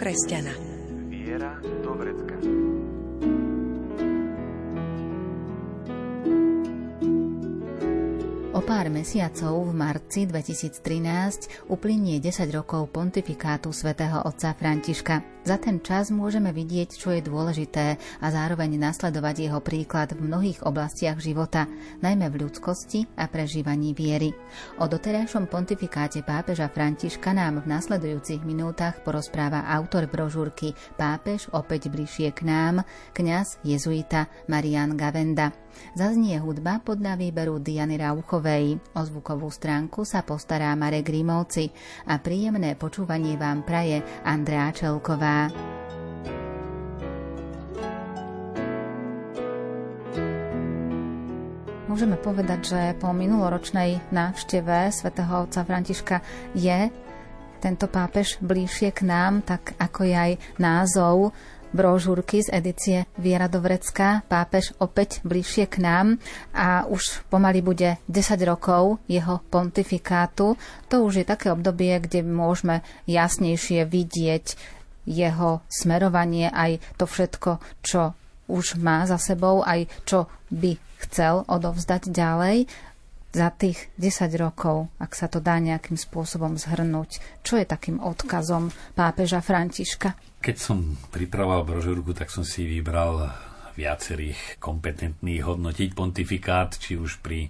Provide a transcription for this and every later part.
kresťana. Mesiacov v marci 2013 uplynie 10 rokov pontifikátu svätého otca Františka. Za ten čas môžeme vidieť, čo je dôležité a zároveň nasledovať jeho príklad v mnohých oblastiach života, najmä v ľudskosti a prežívaní viery. O doterajšom pontifikáte pápeža Františka nám v nasledujúcich minútach porozpráva autor brožúrky Pápež opäť bližšie k nám, kňaz jezuita Marian Gavenda. Zaznie hudba podľa výberu Diany Rauchovej. O zvukovú stránku sa postará Marek Rímovci a príjemné počúvanie vám praje Andrea Čelková. Môžeme povedať, že po minuloročnej návšteve svätého otca Františka je tento pápež bližšie k nám, tak ako je aj názov brožúrky z edície Viera do Vrecka, pápež opäť bližšie k nám a už pomaly bude 10 rokov jeho pontifikátu. To už je také obdobie, kde môžeme jasnejšie vidieť jeho smerovanie, aj to všetko, čo už má za sebou, aj čo by chcel odovzdať ďalej za tých 10 rokov, ak sa to dá nejakým spôsobom zhrnúť, čo je takým odkazom pápeža Františka? Keď som pripravoval brožúrku, tak som si vybral viacerých kompetentných hodnotiť pontifikát, či už pri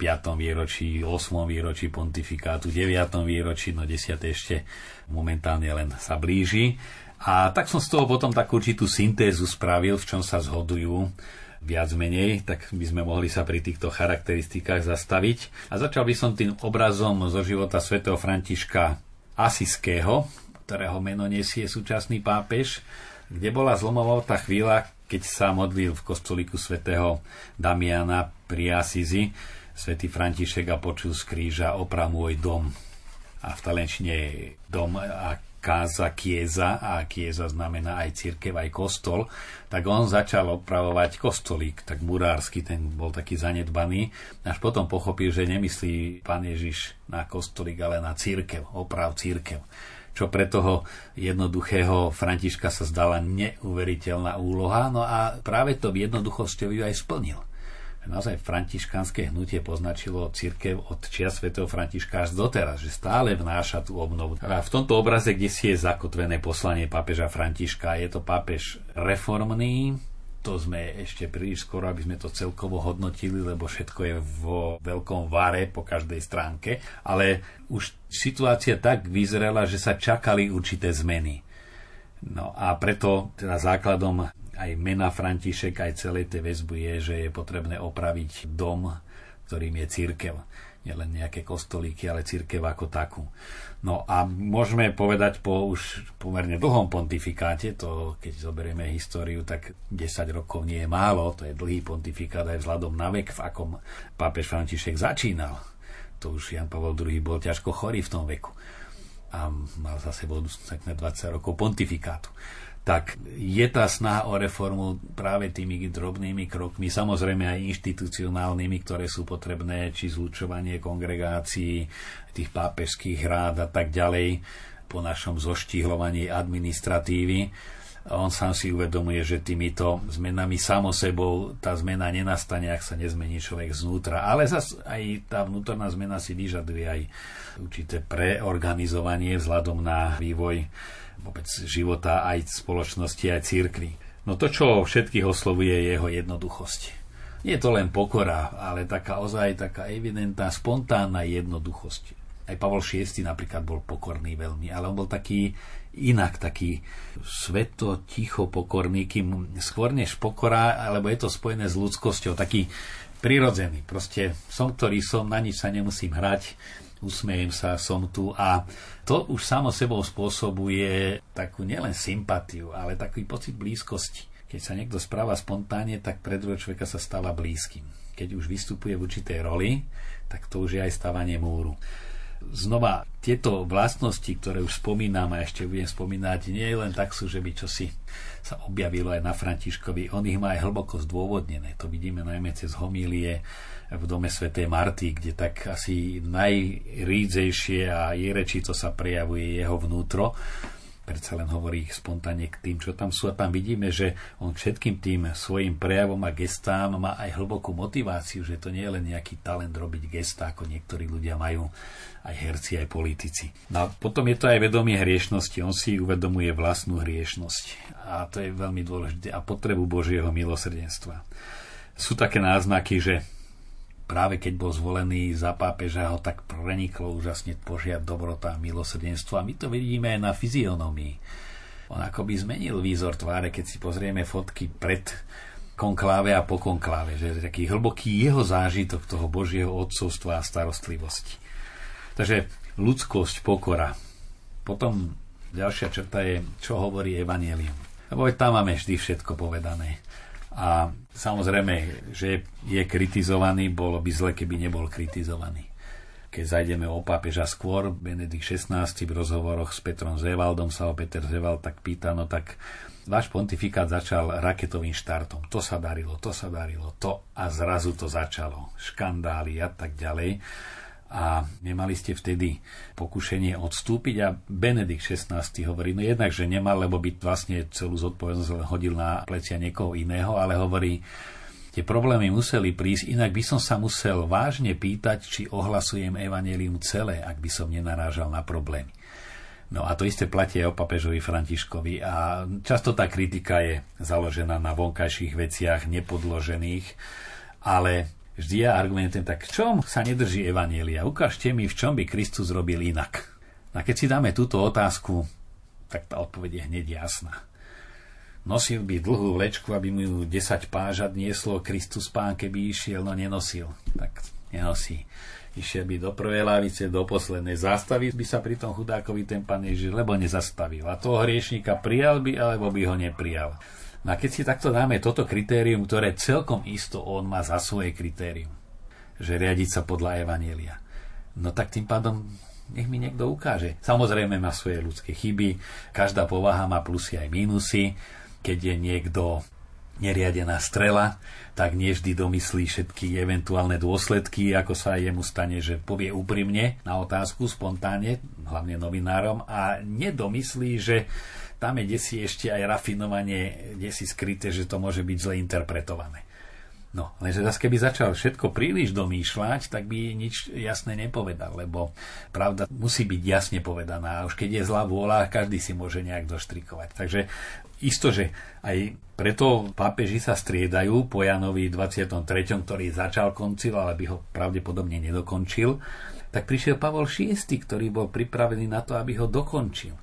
5. výročí, 8. výročí pontifikátu, 9. výročí, no 10. ešte momentálne len sa blíži. A tak som z toho potom takú určitú syntézu spravil, v čom sa zhodujú viac menej, tak by sme mohli sa pri týchto charakteristikách zastaviť. A začal by som tým obrazom zo života svätého Františka Asiského, ktorého meno nesie súčasný pápež, kde bola zlomová tá chvíľa, keď sa modlil v kostolíku svätého Damiana pri Asizi, svätý František a počul z kríža opra môj dom. A v talenčine dom a káza kieza a kieza znamená aj církev, aj kostol, tak on začal opravovať kostolík, tak murársky, ten bol taký zanedbaný, až potom pochopil, že nemyslí pán Ježiš na kostolík, ale na církev, oprav církev čo pre toho jednoduchého Františka sa zdala neuveriteľná úloha, no a práve to v jednoduchosti ju aj splnil naozaj františkánske hnutie poznačilo církev od čia svätého Františka až doteraz, že stále vnáša tú obnovu. A v tomto obraze, kde si je zakotvené poslanie pápeža Františka, je to pápež reformný, to sme ešte príliš skoro, aby sme to celkovo hodnotili, lebo všetko je vo veľkom vare po každej stránke, ale už situácia tak vyzerala, že sa čakali určité zmeny. No a preto teda základom aj mena František, aj celej tej väzby je, že je potrebné opraviť dom, ktorým je církev. Nielen nejaké kostolíky, ale církev ako takú. No a môžeme povedať po už pomerne dlhom pontifikáte, to keď zoberieme históriu, tak 10 rokov nie je málo, to je dlhý pontifikát aj vzhľadom na vek, v akom pápež František začínal. To už Jan Pavel II bol ťažko chorý v tom veku a mal za sebou 20 rokov pontifikátu tak je tá snaha o reformu práve tými drobnými krokmi, samozrejme aj inštitucionálnymi, ktoré sú potrebné, či zlučovanie kongregácií, tých pápežských rád a tak ďalej, po našom zoštihlovaní administratívy. On sám si uvedomuje, že týmito zmenami samo sebou tá zmena nenastane, ak sa nezmení človek znútra. Ale zas aj tá vnútorná zmena si vyžaduje aj určité preorganizovanie vzhľadom na vývoj vôbec života aj spoločnosti, aj církvy. No to, čo všetkých oslovuje, je jeho jednoduchosť. Nie je to len pokora, ale taká ozaj taká evidentná, spontánna jednoduchosť. Aj Pavol VI napríklad bol pokorný veľmi, ale on bol taký inak, taký sveto, ticho pokorný, kým skôr než pokora, alebo je to spojené s ľudskosťou, taký prirodzený. Proste som, ktorý som, na nič sa nemusím hrať, usmejem sa, som tu a to už samo sebou spôsobuje takú nielen sympatiu, ale taký pocit blízkosti. Keď sa niekto správa spontánne, tak pre druhého človeka sa stáva blízkym. Keď už vystupuje v určitej roli, tak to už je aj stávanie múru znova tieto vlastnosti, ktoré už spomínam a ešte budem spomínať, nie je len tak sú, že by čosi sa objavilo aj na Františkovi. On ich má aj hlboko zdôvodnené. To vidíme najmä cez homílie v dome svätej Marty, kde tak asi najrídzejšie a jerečito sa prejavuje jeho vnútro predsa len hovorí spontánne k tým, čo tam sú. A tam vidíme, že on všetkým tým svojim prejavom a gestám má aj hlbokú motiváciu, že to nie je len nejaký talent robiť gesta, ako niektorí ľudia majú, aj herci, aj politici. No a potom je to aj vedomie hriešnosti. On si uvedomuje vlastnú hriešnosť. A to je veľmi dôležité. A potrebu Božieho milosrdenstva. Sú také náznaky, že práve keď bol zvolený za pápeža, ho tak preniklo úžasne požiad dobrota a milosrdenstvo. A my to vidíme aj na fyzionomii. On akoby zmenil výzor tváre, keď si pozrieme fotky pred konkláve a po konkláve, že je taký hlboký jeho zážitok toho Božieho odcovstva a starostlivosti. Takže ľudskosť, pokora. Potom ďalšia črta je, čo hovorí Evangelium. Lebo tam máme vždy všetko povedané. A samozrejme, že je kritizovaný, bolo by zle, keby nebol kritizovaný. Keď zajdeme o pápeža skôr, Benedikt XVI v rozhovoroch s Petrom Zevaldom sa ho Peter Zevald tak pýta, no tak váš pontifikát začal raketovým štartom. To sa darilo, to sa darilo, to a zrazu to začalo. Škandály a tak ďalej a nemali ste vtedy pokušenie odstúpiť a Benedikt XVI hovorí, no jednak, že nemal, lebo by vlastne celú zodpovednosť hodil na plecia niekoho iného, ale hovorí, tie problémy museli prísť, inak by som sa musel vážne pýtať, či ohlasujem evanelium celé, ak by som nenarážal na problémy. No a to isté platí aj o papežovi Františkovi a často tá kritika je založená na vonkajších veciach, nepodložených, ale vždy ja argumentujem tak, v čom sa nedrží Evanielia? Ukážte mi, v čom by Kristus robil inak. A keď si dáme túto otázku, tak tá odpoveď je hneď jasná. Nosil by dlhú vlečku, aby mu ju 10 pážat nieslo Kristus pán, keby išiel, no nenosil. Tak nenosí. Išiel by do prvej lavice, do poslednej. Zastavil by sa pri tom chudákovi ten pán Ježiš, lebo nezastavil. A toho hriešníka prijal by, alebo by ho neprijal. No a keď si takto dáme toto kritérium, ktoré celkom isto on má za svoje kritérium, že riadiť sa podľa Evanielia, no tak tým pádom nech mi niekto ukáže. Samozrejme má svoje ľudské chyby, každá povaha má plusy aj mínusy. Keď je niekto neriadená strela, tak nevždy domyslí všetky eventuálne dôsledky, ako sa jemu stane, že povie úprimne na otázku spontánne, hlavne novinárom, a nedomyslí, že tam je desi ešte aj rafinovanie, desi skryté, že to môže byť zle interpretované. No, lenže zase keby začal všetko príliš domýšľať, tak by nič jasne nepovedal, lebo pravda musí byť jasne povedaná. A už keď je zlá vôľa, každý si môže nejak doštrikovať. Takže isto, že aj preto pápeži sa striedajú po Janovi 23., ktorý začal koncil, ale by ho pravdepodobne nedokončil, tak prišiel Pavol VI, ktorý bol pripravený na to, aby ho dokončil.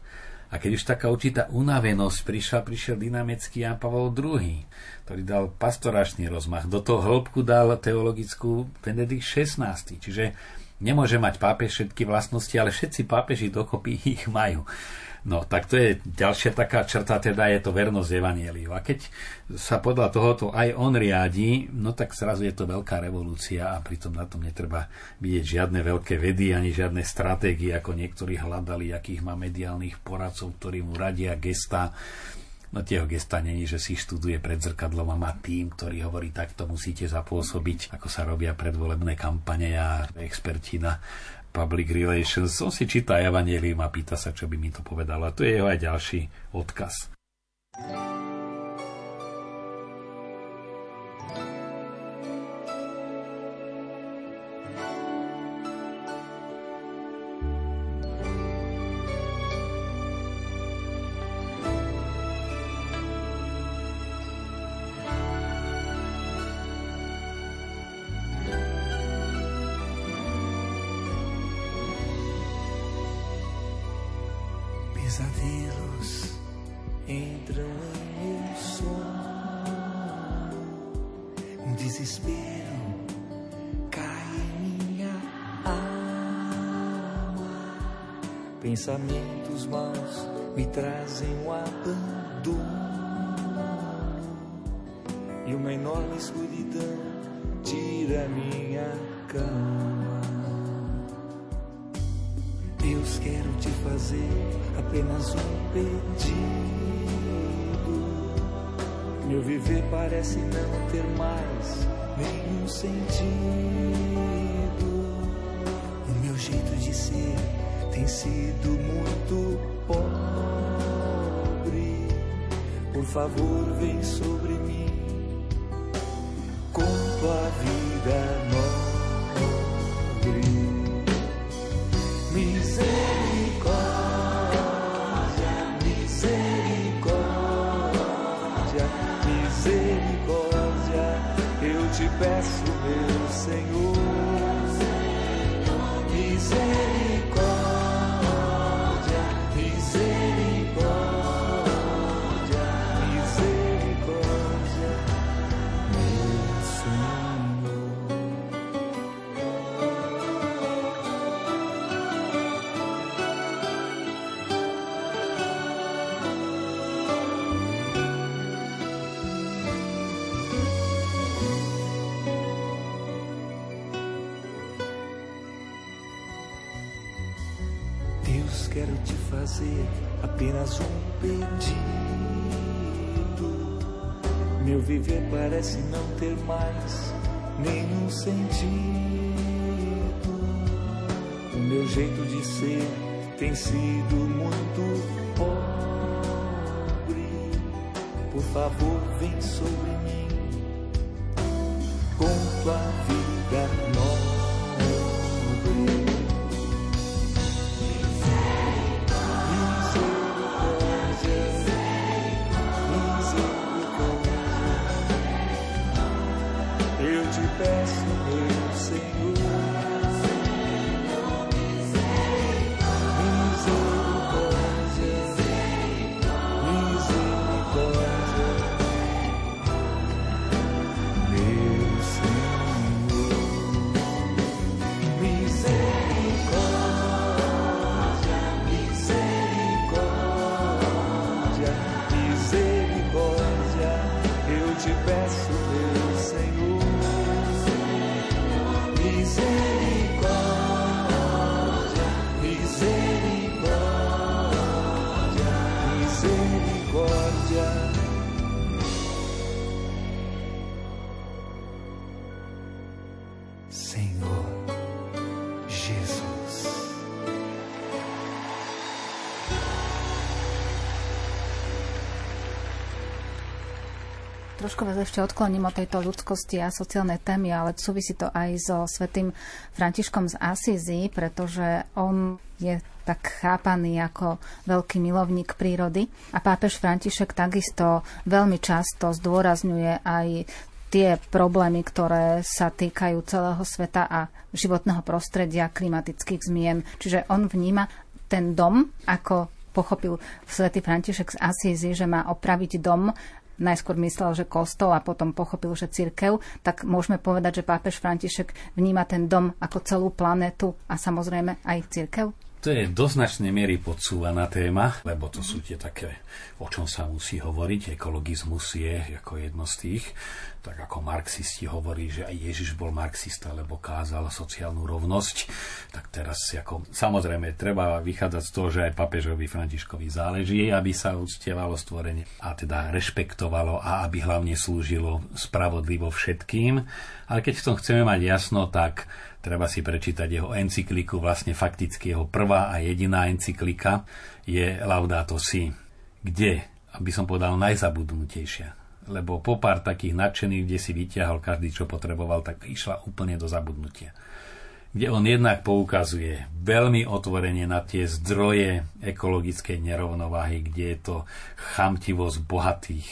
A keď už taká určitá unavenosť prišla, prišiel dynamický Jan Pavel II, ktorý dal pastoračný rozmach. Do toho hĺbku dal teologickú Benedikt XVI. Čiže nemôže mať pápež všetky vlastnosti, ale všetci pápeži dokopy ich majú. No, tak to je ďalšia taká črta, teda je to vernosť Evangeliu. A keď sa podľa tohoto aj on riadi, no tak zrazu je to veľká revolúcia a pritom na tom netreba vidieť žiadne veľké vedy ani žiadne stratégie, ako niektorí hľadali, akých má mediálnych poradcov, ktorí mu radia gesta. No tieho gesta není, že si študuje pred zrkadlom a má tým, ktorý hovorí, takto musíte zapôsobiť, ako sa robia predvolebné kampane a experti na Public Relations. On si číta Evangelium a pýta sa, čo by mi to povedalo. A to je jeho aj ďalší odkaz. Desespero cai em minha alma. Pensamentos maus me trazem um abandono e uma enorme escuridão tira minha cama. Quero te fazer apenas um pedido. Meu viver parece não ter mais nenhum sentido. O meu jeito de ser tem sido muito pobre. Por favor, vem sobre quero te fazer apenas um pedido. Meu viver parece não ter mais nenhum sentido. O meu jeito de ser tem sido muito pobre. Por favor, vem sobre mim com tua vida nobre. Trošku vás ešte odkloním od tejto ľudskosti a sociálnej témy, ale súvisí to aj so svetým Františkom z Asízy, pretože on je tak chápaný ako veľký milovník prírody. A pápež František takisto veľmi často zdôrazňuje aj tie problémy, ktoré sa týkajú celého sveta a životného prostredia, klimatických zmien. Čiže on vníma ten dom, ako pochopil svätý František z Asízy, že má opraviť dom najskôr myslel, že kostol a potom pochopil, že cirkev, tak môžeme povedať, že pápež František vníma ten dom ako celú planetu a samozrejme aj cirkev? To je do značnej miery podsúvaná téma, lebo to sú tie také, o čom sa musí hovoriť. Ekologizmus je ako jedno z tých. Tak ako marxisti hovorí, že aj Ježiš bol marxista, lebo kázal sociálnu rovnosť. Tak teraz ako, samozrejme treba vychádzať z toho, že aj papežovi Františkovi záleží, aby sa uctievalo stvorenie a teda rešpektovalo a aby hlavne slúžilo spravodlivo všetkým. Ale keď v tom chceme mať jasno, tak treba si prečítať jeho encykliku, vlastne fakticky jeho prvá a jediná encyklika je Laudato Si, kde, aby som povedal, najzabudnutejšia. Lebo po pár takých nadšených, kde si vyťahol každý, čo potreboval, tak išla úplne do zabudnutia. Kde on jednak poukazuje veľmi otvorene na tie zdroje ekologickej nerovnováhy, kde je to chamtivosť bohatých,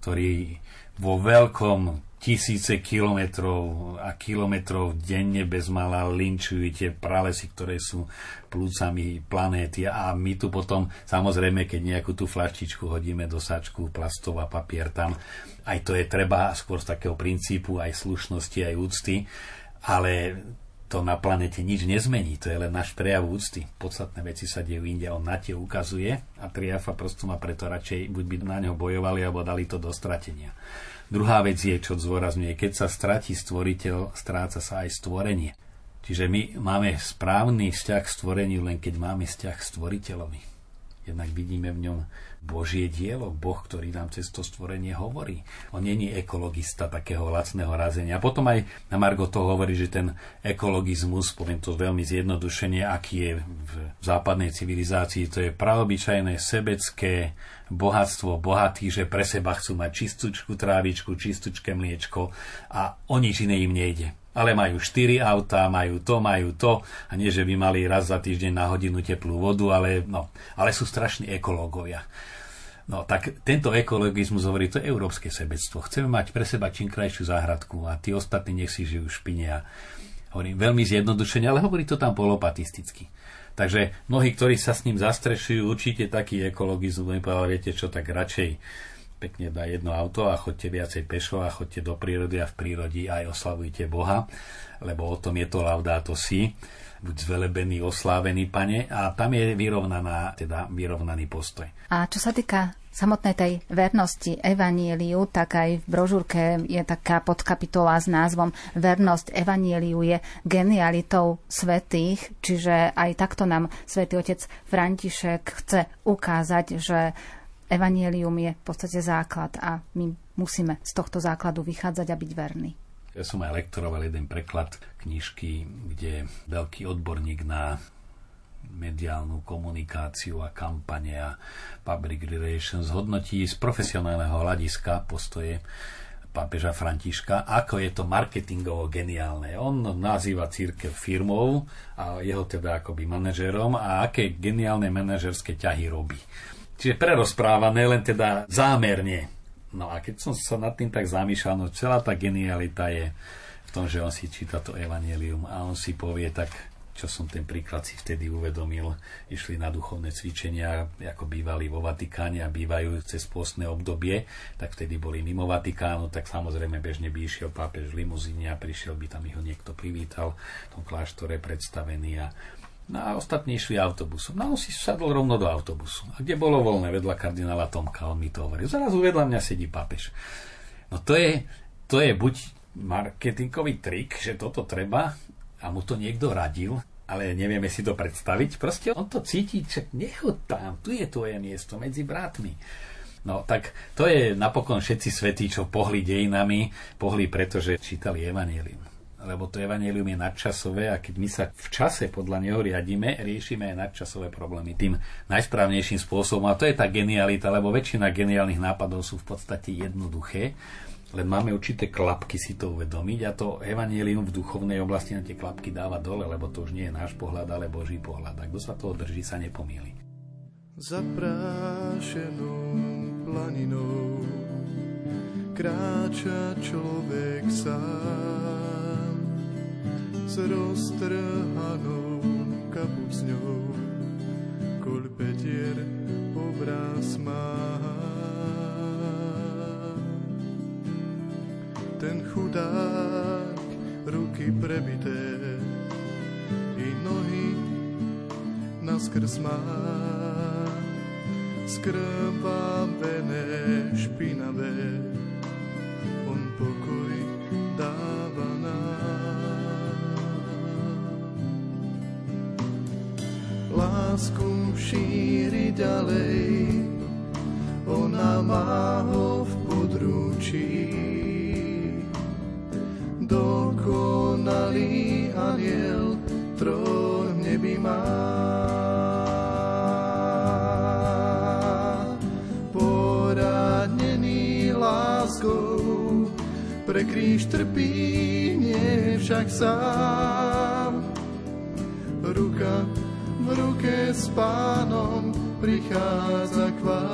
ktorí vo veľkom tisíce kilometrov a kilometrov denne bez mala linčujú tie pralesy, ktoré sú plúcami planéty. A my tu potom, samozrejme, keď nejakú tú flaštičku hodíme do sačku, plastov a papier tam, aj to je treba skôr z takého princípu aj slušnosti, aj úcty, ale to na planete nič nezmení, to je len náš prejav úcty. Podstatné veci sa dejú inde, on na tie ukazuje a triafa prstom a preto radšej buď by na ňo bojovali, alebo dali to do stratenia. Druhá vec je, čo zdôrazňuje, keď sa stratí stvoriteľ, stráca sa aj stvorenie. Čiže my máme správny vzťah k stvoreniu, len keď máme vzťah k stvoriteľovi. Jednak vidíme v ňom Božie dielo, Boh, ktorý nám cez to stvorenie hovorí. On není ekologista takého lacného razenia. A potom aj na Margo to hovorí, že ten ekologizmus, poviem to veľmi zjednodušenie, aký je v západnej civilizácii, to je praobyčajné sebecké bohatstvo bohatých, že pre seba chcú mať čistúčku trávičku, čistúčke mliečko a o nič iné im nejde. Ale majú 4 autá, majú to, majú to a nie, že by mali raz za týždeň na hodinu teplú vodu, ale, no, ale sú strašní ekológovia. No tak tento ekologizmus hovorí, to je európske sebectvo. Chceme mať pre seba čím krajšiu záhradku a tí ostatní nech si žijú v špine. A hovorím veľmi zjednodušene, ale hovorí to tam polopatisticky. Takže mnohí, ktorí sa s ním zastrešujú, určite taký ekologizmus, oni povedali, viete čo, tak radšej pekne dá jedno auto a chodte viacej pešo a chodte do prírody a v prírode aj oslavujte Boha, lebo o tom je to laudato si buď zvelebený, oslávený, pane, a tam je vyrovnaná, teda vyrovnaný postoj. A čo sa týka samotnej tej vernosti Evanieliu, tak aj v brožúrke je taká podkapitola s názvom Vernosť Evanieliu je genialitou svetých, čiže aj takto nám svätý otec František chce ukázať, že Evanielium je v podstate základ a my musíme z tohto základu vychádzať a byť verní. Ja som aj lektoroval jeden preklad knižky, kde veľký odborník na mediálnu komunikáciu a kampane a public relations hodnotí z profesionálneho hľadiska postoje pápeža Františka, ako je to marketingovo geniálne. On nazýva církev firmou a jeho teda akoby manažerom a aké geniálne manažerské ťahy robí. Čiže prerozprávané len teda zámerne. No a keď som sa nad tým tak zamýšľal, no celá tá genialita je v tom, že on si číta to evanelium a on si povie tak, čo som ten príklad si vtedy uvedomil, išli na duchovné cvičenia, ako bývali vo Vatikáne a bývajú cez postné obdobie, tak vtedy boli mimo Vatikánu, tak samozrejme bežne by išiel pápež v limuzíne a prišiel by tam ho niekto privítal v tom kláštore predstavený a a ostatní išli autobusom. No si sadol rovno do autobusu. A kde bolo voľné vedľa kardinála Tomka, on mi to hovorí. Zrazu vedľa mňa sedí papež. No to je, to je buď marketingový trik, že toto treba a mu to niekto radil, ale nevieme si to predstaviť. Proste on to cíti, že nechod tam, tu je tvoje miesto medzi bratmi. No tak to je napokon všetci svetí, čo pohli dejinami, pohli preto, že čítali Evangelium lebo to evanelium je nadčasové a keď my sa v čase podľa neho riadíme, riešime aj nadčasové problémy tým najsprávnejším spôsobom. A to je tá genialita, lebo väčšina geniálnych nápadov sú v podstate jednoduché, len máme určité klapky si to uvedomiť a to evanelium v duchovnej oblasti na tie klapky dáva dole, lebo to už nie je náš pohľad, ale Boží pohľad. A kto sa toho drží, sa nepomýli. Zaprášenou planinou kráča človek sám s roztrhanou kapucňou, koľ petier obraz má. Ten chudák, ruky prebité i nohy naskrz má. Skrvavené, špinavé, on pokoj lásku šíri ďalej, ona má ho v područí. Dokonalý aniel trón v nebi má. Poradnený láskou pre kríž trpí, nie však sám. S pánom prichádza k vám.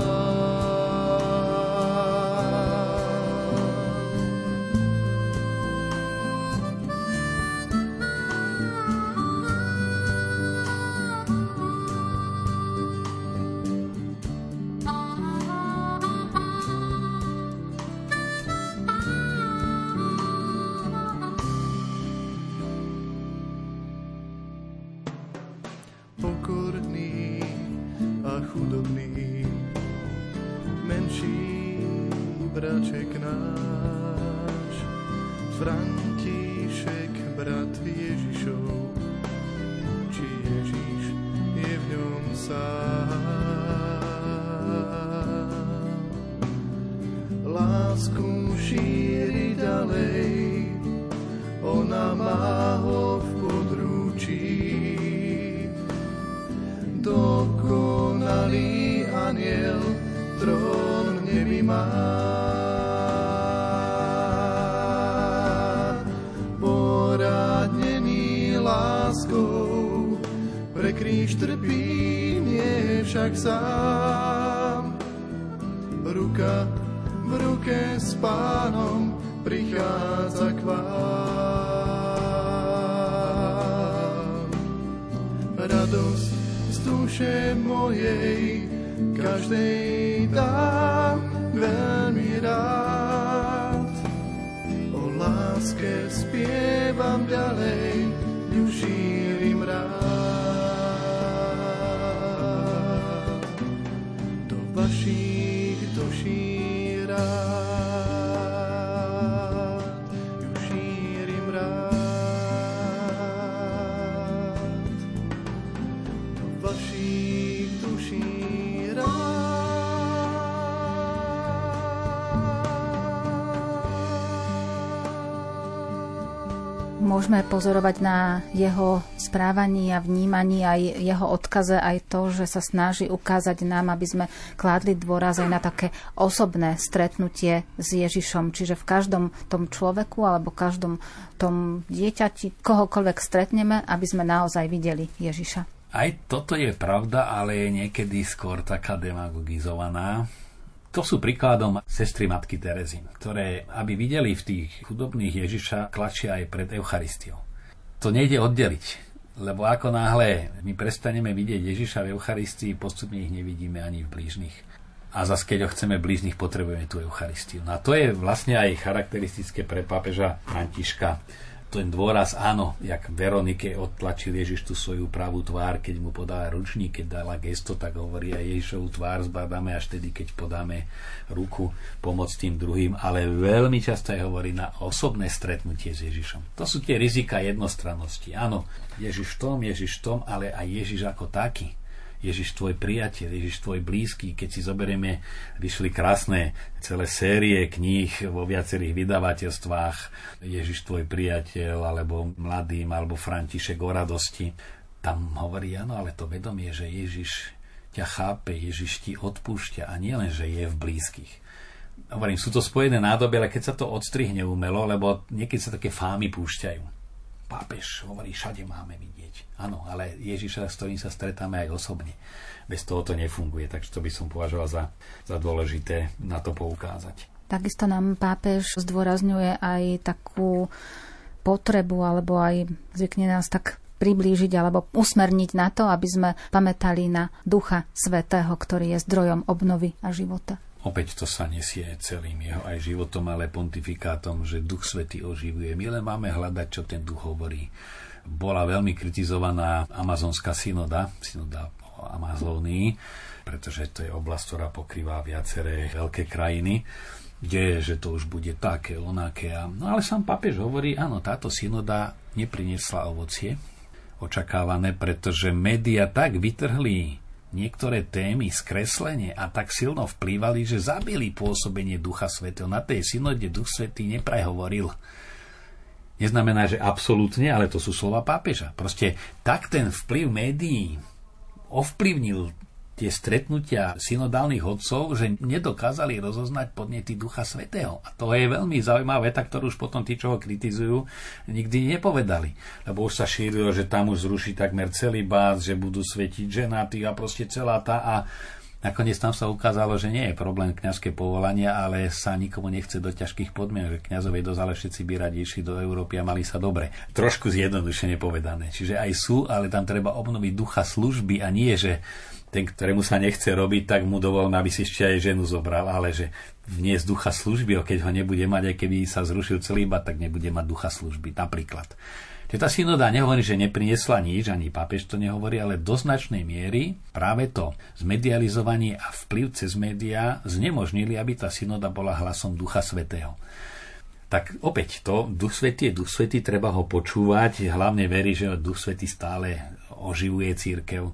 Kríž trpí, nie však sám. Ruka v ruke s pánom prichádza k vám. Radosť duše mojej, každej dám veľmi rád. O láske spievam ďalej, môžeme pozorovať na jeho správaní a vnímaní aj jeho odkaze aj to, že sa snaží ukázať nám, aby sme kládli dôraz aj na také osobné stretnutie s Ježišom. Čiže v každom tom človeku alebo každom tom dieťati, kohokoľvek stretneme, aby sme naozaj videli Ježiša. Aj toto je pravda, ale je niekedy skôr taká demagogizovaná to sú príkladom sestry Matky Terezy, ktoré, aby videli v tých chudobných Ježiša, klačia aj pred Eucharistiou. To nejde oddeliť, lebo ako náhle my prestaneme vidieť Ježiša v Eucharistii, postupne ich nevidíme ani v blížnych. A zase, keď ho chceme blížnych, potrebujeme tú Eucharistiu. No a to je vlastne aj charakteristické pre pápeža Františka ten dôraz, áno, jak Veronike odtlačil Ježiš tú svoju pravú tvár, keď mu podala ručník, keď dala gesto, tak hovorí aj Ježišovú tvár zbadáme až tedy, keď podáme ruku pomoc tým druhým, ale veľmi často aj hovorí na osobné stretnutie s Ježišom. To sú tie rizika jednostrannosti. Áno, Ježiš v tom, Ježiš v tom, ale aj Ježiš ako taký Ježiš tvoj priateľ, Ježiš tvoj blízky. Keď si zoberieme, vyšli krásne celé série kníh vo viacerých vydavateľstvách Ježiš tvoj priateľ, alebo Mladým, alebo František o radosti. Tam hovorí, áno, ale to vedomie, že Ježiš ťa chápe, Ježiš ti odpúšťa a nielen, že je v blízkych. Hovorím, sú to spojené nádoby, ale keď sa to odstrihne umelo, lebo niekedy sa také fámy púšťajú. Pápež hovorí, všade máme vidieť Áno, ale Ježiša, s ktorým sa stretáme aj osobne. Bez toho to nefunguje, takže to by som považoval za, za dôležité na to poukázať. Takisto nám pápež zdôrazňuje aj takú potrebu, alebo aj zvykne nás tak priblížiť alebo usmerniť na to, aby sme pamätali na Ducha Svetého, ktorý je zdrojom obnovy a života. Opäť to sa nesie celým jeho aj životom, ale pontifikátom, že Duch Svetý oživuje. My len máme hľadať, čo ten duch hovorí bola veľmi kritizovaná amazonská synoda, synoda Amazónii, pretože to je oblasť, ktorá pokrýva viaceré veľké krajiny kde že to už bude také, onaké. No ale sám papež hovorí, áno, táto synoda nepriniesla ovocie očakávané, pretože média tak vytrhli niektoré témy skreslenie a tak silno vplývali, že zabili pôsobenie Ducha Svetého. Na tej synode Duch Svetý neprehovoril neznamená, že absolútne, ale to sú slova pápeža. Proste tak ten vplyv médií ovplyvnil tie stretnutia synodálnych odcov, že nedokázali rozoznať podnety Ducha Svetého. A to je veľmi zaujímavá veta, ktorú už potom tí, čo ho kritizujú, nikdy nepovedali. Lebo už sa šírilo, že tam už zruší takmer celý bát, že budú svetiť ženatí a proste celá tá a Nakoniec tam sa ukázalo, že nie je problém kňazské povolania, ale sa nikomu nechce do ťažkých podmienok, kňazovej dosť, ale všetci by radi išli do Európy a mali sa dobre. Trošku zjednodušene povedané. Čiže aj sú, ale tam treba obnoviť ducha služby a nie, že ten, ktorému sa nechce robiť, tak mu dovolme, aby si ešte aj ženu zobral, ale že vniesť ducha služby, keď ho nebude mať, aj keby sa zrušil celý iba, tak nebude mať ducha služby, napríklad. Čiže tá synoda nehovorí, že nepriniesla nič, ani pápež to nehovorí, ale do značnej miery práve to zmedializovanie a vplyv cez médiá znemožnili, aby tá synoda bola hlasom Ducha Svetého. Tak opäť to, Duch Svetý je Duch Svetý, treba ho počúvať, hlavne verí, že Duch Svetý stále oživuje církev.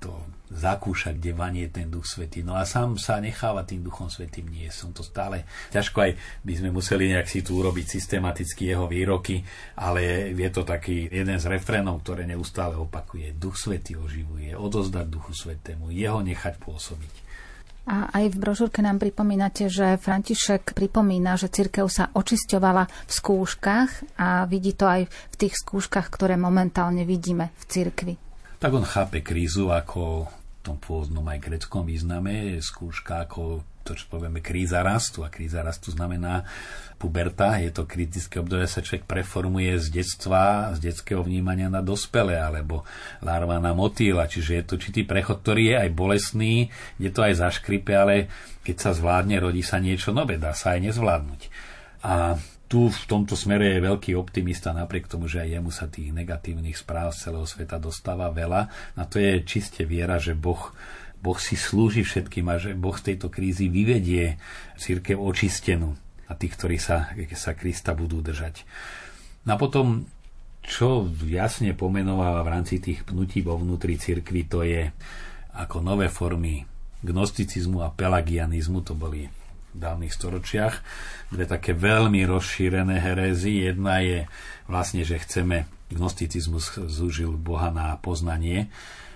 To zakúšať, kde vanie ten Duch Svetý. No a sám sa necháva tým Duchom Svetým nie. Som to stále ťažko aj by sme museli nejak si tu urobiť systematicky jeho výroky, ale je to taký jeden z refrénov, ktoré neustále opakuje. Duch Svetý oživuje, odozdať Duchu Svetému, jeho nechať pôsobiť. A aj v brožúrke nám pripomínate, že František pripomína, že cirkev sa očisťovala v skúškach a vidí to aj v tých skúškach, ktoré momentálne vidíme v cirkvi. Tak on chápe krízu ako tom pôvodnom aj greckom význame, skúška ako to, čo povieme, kríza rastu. A kríza rastu znamená puberta, je to kritické obdobie, sa človek preformuje z detstva, z detského vnímania na dospelé, alebo larva na motýla. Čiže je to určitý prechod, ktorý je aj bolestný, je to aj zaškripe, ale keď sa zvládne, rodí sa niečo nové, dá sa aj nezvládnuť. A tu v tomto smere je veľký optimista, napriek tomu, že aj jemu sa tých negatívnych správ z celého sveta dostáva veľa. Na to je čiste viera, že Boh, boh si slúži všetkým a že Boh z tejto krízy vyvedie církev očistenú a tých, ktorí sa, sa Krista budú držať. No a potom, čo jasne pomenováva v rámci tých pnutí vo vnútri cirkvi, to je ako nové formy gnosticizmu a pelagianizmu, to boli dávnych storočiach, dve také veľmi rozšírené herézy. Jedna je vlastne, že chceme, gnosticizmus zúžil Boha na poznanie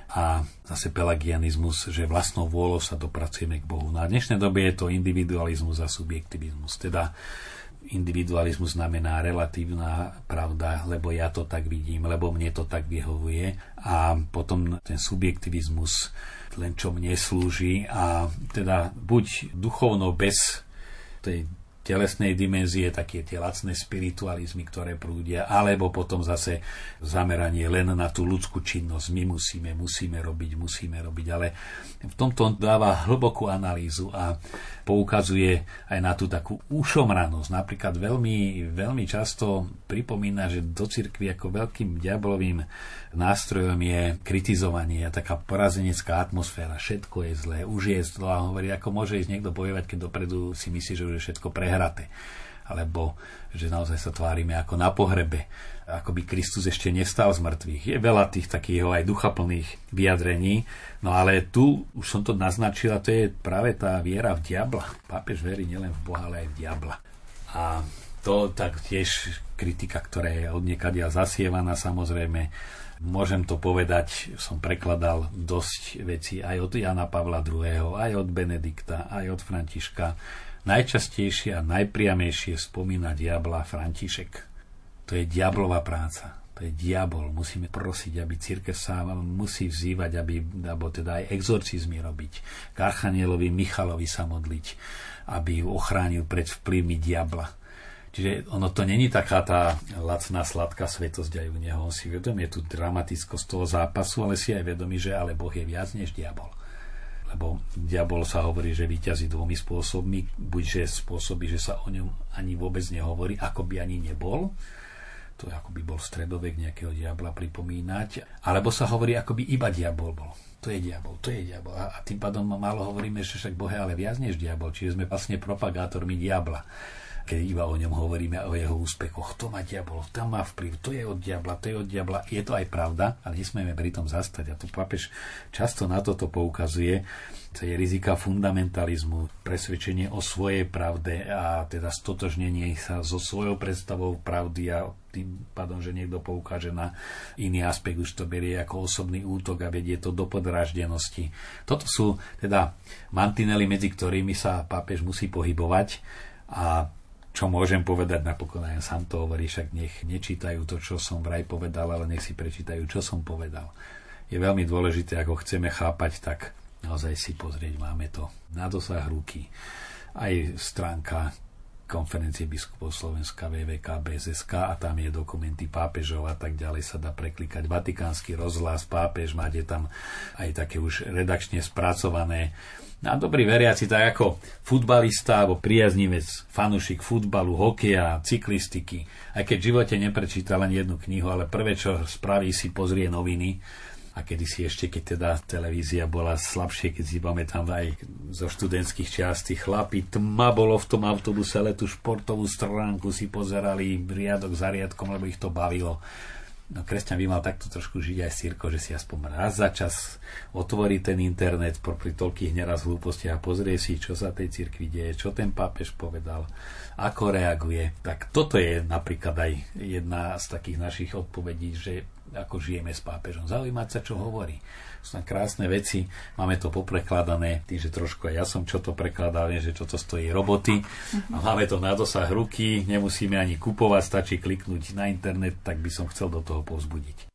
a zase pelagianizmus, že vlastnou vôľou sa dopracujeme k Bohu. Na no dnešnej dobe je to individualizmus a subjektivizmus. Teda individualizmus znamená relatívna pravda, lebo ja to tak vidím, lebo mne to tak vyhovuje. A potom ten subjektivizmus len čo mne slúži a teda buď duchovno bez tej telesnej dimenzie, také tie lacné spiritualizmy, ktoré prúdia, alebo potom zase zameranie len na tú ľudskú činnosť. My musíme, musíme robiť, musíme robiť, ale v tomto dáva hlbokú analýzu a poukazuje aj na tú takú ušomranosť. Napríklad veľmi, veľmi často pripomína, že do cirkvi ako veľkým diabolovým nástrojom je kritizovanie a taká porazenecká atmosféra. Všetko je zlé, už je zlo a hovorí, ako môže ísť niekto bojovať, keď dopredu si myslí, že už je všetko prehraté. Alebo že naozaj sa tvárime ako na pohrebe, ako by Kristus ešte nestal z mŕtvych. Je veľa tých takých aj duchaplných vyjadrení, no ale tu už som to naznačil a to je práve tá viera v diabla. Pápež verí nielen v Boha, ale aj v diabla. A to tak tiež kritika, ktorá je odniekadia zasievaná samozrejme Môžem to povedať, som prekladal dosť veci aj od Jana Pavla II., aj od Benedikta, aj od Františka. Najčastejšie a najpriamejšie spomína diabla František. To je diablová práca. To je diabol. Musíme prosiť, aby církev sa musí vzývať, aby, alebo teda aj exorcizmy robiť. K Archanielovi Michalovi sa modliť, aby ochránil pred vplyvmi diabla Čiže ono to není taká tá lacná, sladká svetosť aj u neho. On si vedomie tú dramatickosť toho zápasu, ale si aj vedomý, že ale Boh je viac než diabol. Lebo diabol sa hovorí, že vyťazí dvomi spôsobmi. Buď, že spôsobí, že sa o ňom ani vôbec nehovorí, ako by ani nebol. To ako by bol stredovek nejakého diabla pripomínať. Alebo sa hovorí, ako by iba diabol bol to je diabol, to je diabol. A, a tým pádom málo hovoríme, že však Boh je ale viac než diabol, čiže sme vlastne propagátormi diabla keď iba o ňom hovoríme, o jeho úspechoch. To má diabol, tam má vplyv, to je od diabla, to je od diabla. Je to aj pravda, ale nesmieme pri tom zastať. A tu papež často na toto poukazuje. To je rizika fundamentalizmu, presvedčenie o svojej pravde a teda stotožnenie sa so svojou predstavou pravdy a tým pádom, že niekto poukáže na iný aspekt, už to berie ako osobný útok a vedie to do podráždenosti. Toto sú teda mantinely, medzi ktorými sa pápež musí pohybovať a čo môžem povedať, napokon aj sám to hovorí, však nech nečítajú to, čo som vraj povedal, ale nech si prečítajú, čo som povedal. Je veľmi dôležité, ako chceme chápať, tak naozaj si pozrieť, máme to na dosah ruky. Aj stránka konferencie biskupov Slovenska VVK, BSSK a tam je dokumenty pápežov a tak ďalej sa dá preklikať. Vatikánsky rozhlas, pápež, máte tam aj také už redakčne spracované a dobrý veriaci, tak ako futbalista alebo priaznivec, fanúšik futbalu, hokeja, cyklistiky, aj keď v živote neprečíta len jednu knihu, ale prvé, čo spraví, si pozrie noviny, a kedysi ešte, keď teda televízia bola slabšie, keď si pamätám aj zo študentských častí chlapi, tma bolo v tom autobuse, ale tú športovú stránku si pozerali riadok za riadkom, lebo ich to bavilo. No, kresťan by mal takto trošku žiť aj sírko, že si aspoň raz za čas otvorí ten internet pri toľkých neraz hlúpostiach a pozrie si, čo sa tej cirkvi deje, čo ten pápež povedal, ako reaguje. Tak toto je napríklad aj jedna z takých našich odpovedí, že ako žijeme s pápežom. Zaujímať sa, čo hovorí. Tam krásne veci, máme to poprekladané, tým, že trošku aj ja som čo to prekladal, viem, že čo to stojí roboty a máme to na dosah ruky, nemusíme ani kupovať, stačí kliknúť na internet, tak by som chcel do toho povzbudiť.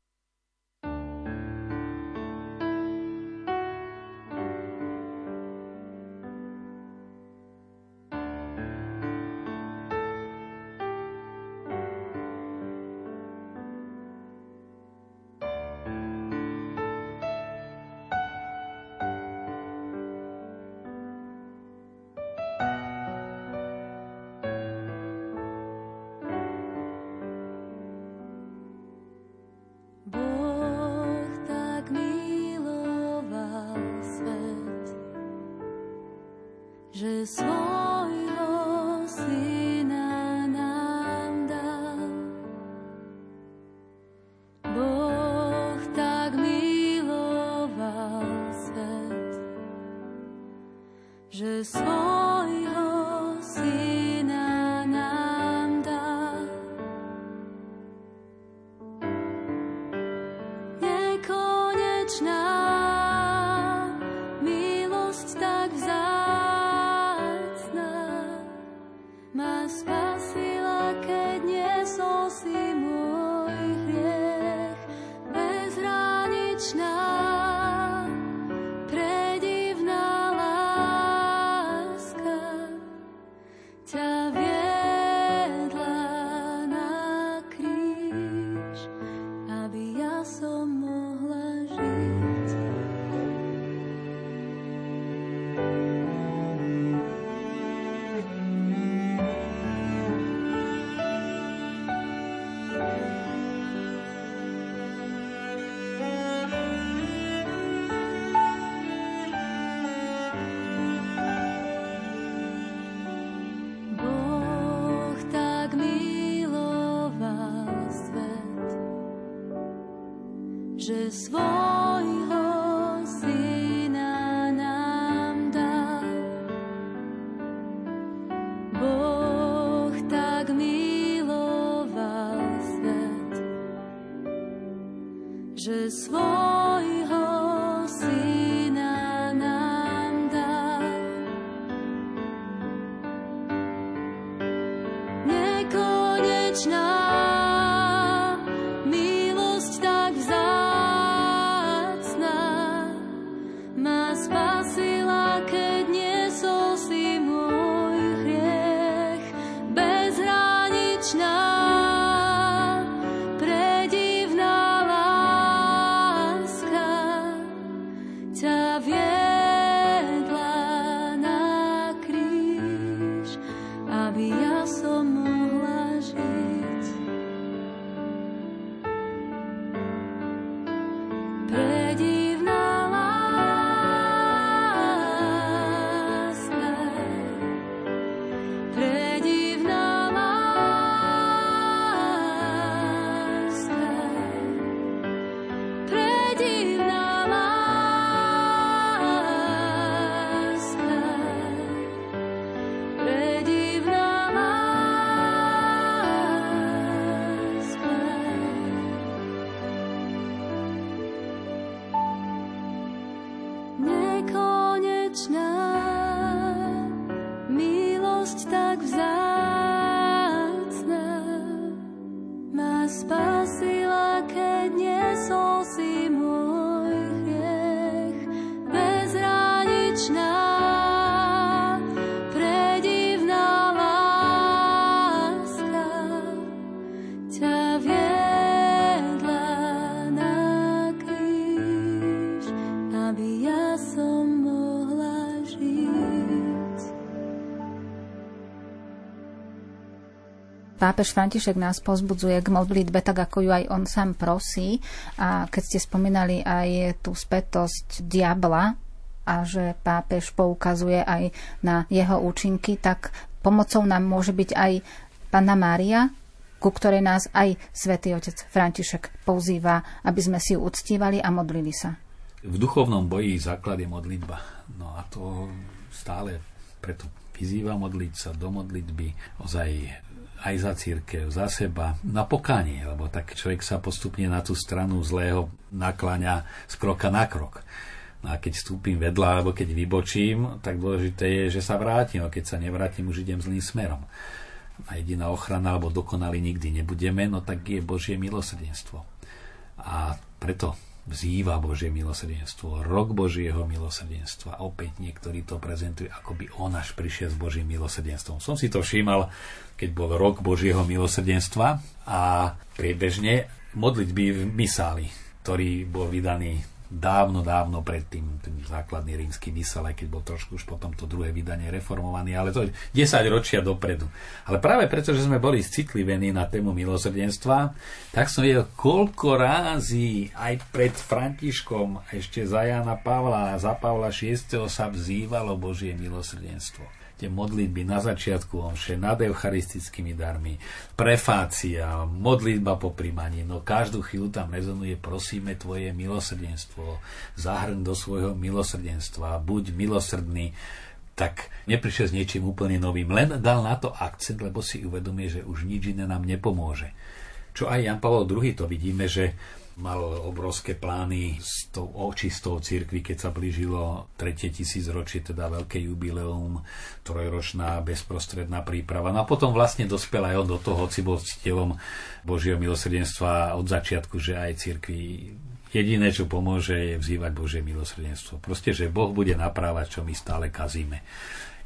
Pápež František nás pozbudzuje k modlitbe, tak ako ju aj on sám prosí. A keď ste spomínali aj tú spätosť diabla, a že pápež poukazuje aj na jeho účinky, tak pomocou nám môže byť aj Panna Mária, ku ktorej nás aj svätý otec František pozýva, aby sme si ju uctívali a modlili sa. V duchovnom boji základ je modlitba. No a to stále preto vyzýva modliť sa do modlitby, ozaj aj za církev, za seba, na pokánie, lebo tak človek sa postupne na tú stranu zlého nakláňa z kroka na krok. No a keď stúpim vedľa, alebo keď vybočím, tak dôležité je, že sa vrátim. A keď sa nevrátim, už idem zlým smerom. A jediná ochrana, alebo dokonali nikdy nebudeme, no tak je Božie milosrdenstvo. A preto vzýva Božie milosrdenstvo, rok Božieho milosrdenstva. Opäť niektorí to prezentujú, ako by on až prišiel s Božím milosrdenstvom. Som si to všímal, keď bol rok Božieho milosrdenstva a priebežne modlitby v misáli, ktorý bol vydaný dávno, dávno predtým, ten základný rímsky mysel, aj keď bol trošku už potom to druhé vydanie reformovaný, ale to je 10 ročia dopredu. Ale práve preto, že sme boli citlivení na tému milosrdenstva, tak som videl, koľko rázy aj pred Františkom, ešte za Jana Pavla a za Pavla VI. sa vzývalo Božie milosrdenstvo tie modlitby na začiatku omše, nad eucharistickými darmi, prefácia, modlitba po príjmaní, no každú chvíľu tam rezonuje, prosíme tvoje milosrdenstvo, zahrň do svojho milosrdenstva, buď milosrdný, tak neprišiel s niečím úplne novým, len dal na to akcent, lebo si uvedomuje, že už nič iné nám nepomôže. Čo aj Jan Pavel II to vidíme, že mal obrovské plány s tou očistou cirkvi, keď sa blížilo tretie tisícročie, teda veľké jubileum, trojročná bezprostredná príprava. No a potom vlastne dospel aj on do toho, hoci bol cieľom Božieho milosrdenstva od začiatku, že aj cirkvi jediné, čo pomôže, je vzývať Božie milosrdenstvo. Proste, že Boh bude naprávať, čo my stále kazíme.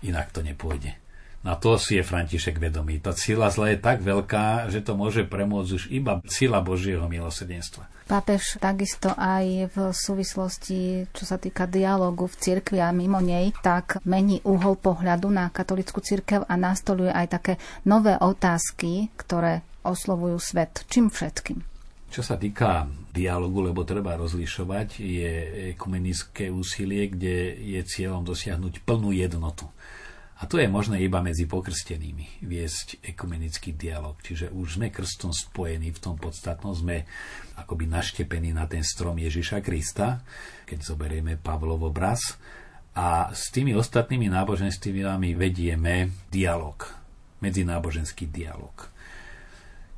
Inak to nepôjde. Na to si je František vedomý. Tá sila zla je tak veľká, že to môže premôcť už iba sila Božieho milosrdenstva. Pápež takisto aj v súvislosti, čo sa týka dialogu v cirkvi a mimo nej, tak mení uhol pohľadu na katolickú cirkev a nastoluje aj také nové otázky, ktoré oslovujú svet. Čím všetkým? Čo sa týka dialogu, lebo treba rozlišovať, je ekumenické úsilie, kde je cieľom dosiahnuť plnú jednotu. A to je možné iba medzi pokrstenými viesť ekumenický dialog. Čiže už sme krstom spojení v tom podstatnom, sme akoby naštepení na ten strom Ježiša Krista, keď zoberieme Pavlov obraz. A s tými ostatnými náboženstvami vedieme dialog, medzináboženský dialog.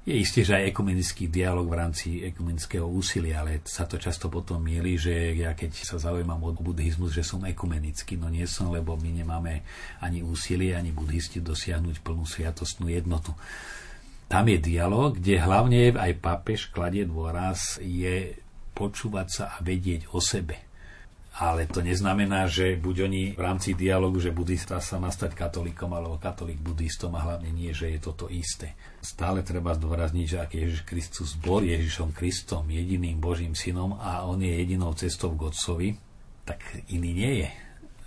Je isté, že aj ekumenický dialog v rámci ekumenického úsilia, ale sa to často potom mieli, že ja keď sa zaujímam o buddhizmus, že som ekumenický, no nie som, lebo my nemáme ani úsilie, ani buddhisti dosiahnuť plnú sviatostnú jednotu. Tam je dialog, kde hlavne aj pápež kladie dôraz, je počúvať sa a vedieť o sebe ale to neznamená, že buď oni v rámci dialogu, že budista sa má stať katolíkom alebo katolík budistom a hlavne nie, že je toto isté. Stále treba zdôrazniť, že ak Ježiš Kristus bol Ježišom Kristom, jediným Božím synom a on je jedinou cestou k Otcovi, tak iný nie je.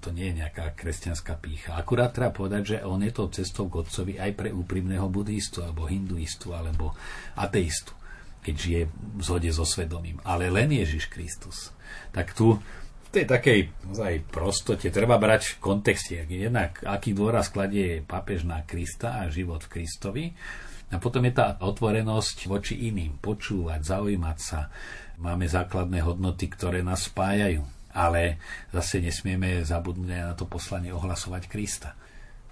To nie je nejaká kresťanská pícha. Akurát treba povedať, že on je tou cestou k Otcovi aj pre úprimného buddhistu alebo hinduistu alebo ateistu keď žije v zhode so svedomím. Ale len Ježiš Kristus. Tak tu tej takej ozaj prostote treba brať v kontexte. Jednak aký dôraz kladie pápež na Krista a život v Kristovi. A potom je tá otvorenosť voči iným, počúvať, zaujímať sa. Máme základné hodnoty, ktoré nás spájajú. Ale zase nesmieme zabudnúť na to poslanie ohlasovať Krista.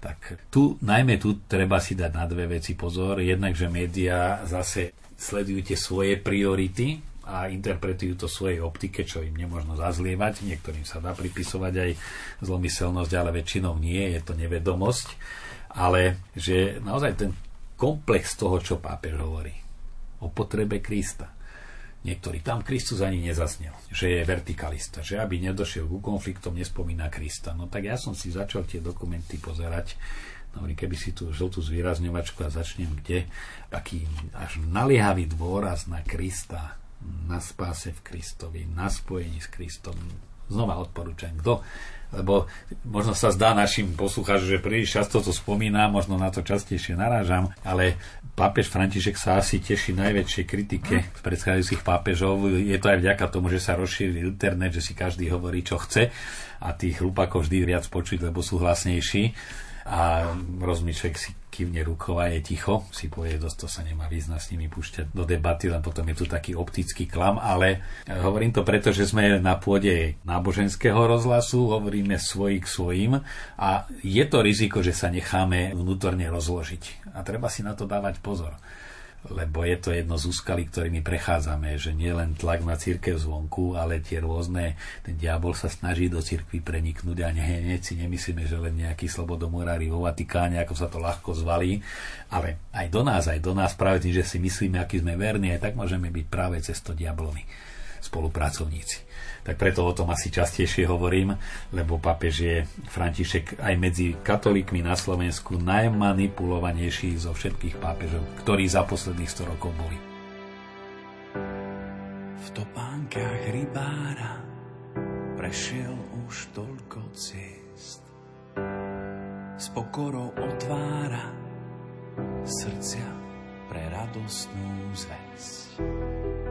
Tak tu, najmä tu treba si dať na dve veci pozor. Jednak, že médiá zase sledujú tie svoje priority, a interpretujú to svojej optike, čo im nemôžno zazlievať. Niektorým sa dá pripisovať aj zlomyselnosť, ale väčšinou nie, je to nevedomosť. Ale že naozaj ten komplex toho, čo pápež hovorí o potrebe Krista. Niektorí tam Kristus ani nezaznel, že je vertikalista, že aby nedošiel ku konfliktom, nespomína Krista. No tak ja som si začal tie dokumenty pozerať Dobre, keby si tú žltú zvýrazňovačku a začnem kde, aký až naliehavý dôraz na Krista, na spáse v Kristovi, na spojení s Kristom, znova odporúčam. Kto lebo možno sa zdá našim poslucháčom, že príliš často to spomínam, možno na to častejšie narážam, ale pápež František sa asi teší najväčšej kritike z predchádzajúcich pápežov. Je to aj vďaka tomu, že sa rozšíril internet, že si každý hovorí, čo chce a tých hlupakov vždy viac počuť, lebo sú hlasnejší a rozmýšľak si kývne rukou a je ticho, si povie, dosť to sa nemá význam s nimi púšťať do debaty, len potom je tu taký optický klam, ale hovorím to preto, že sme na pôde náboženského rozhlasu, hovoríme svoj k svojim. A je to riziko, že sa necháme vnútorne rozložiť. A treba si na to dávať pozor lebo je to jedno z úskalí, ktorými prechádzame, že nie len tlak na církev zvonku, ale tie rôzne, ten diabol sa snaží do církvy preniknúť a hneď si nemyslíme, že len nejaký slobodomurári vo Vatikáne, ako sa to ľahko zvalí, ale aj do nás, aj do nás práve tým, že si myslíme, aký sme verní, aj tak môžeme byť práve cez to diablovi spolupracovníci tak preto o tom asi častejšie hovorím, lebo papež je František aj medzi katolíkmi na Slovensku najmanipulovanejší zo všetkých pápežov, ktorí za posledných 100 rokov boli. V topánkach rybára prešiel už toľko ciest. S pokorou otvára srdcia pre radostnú zväzť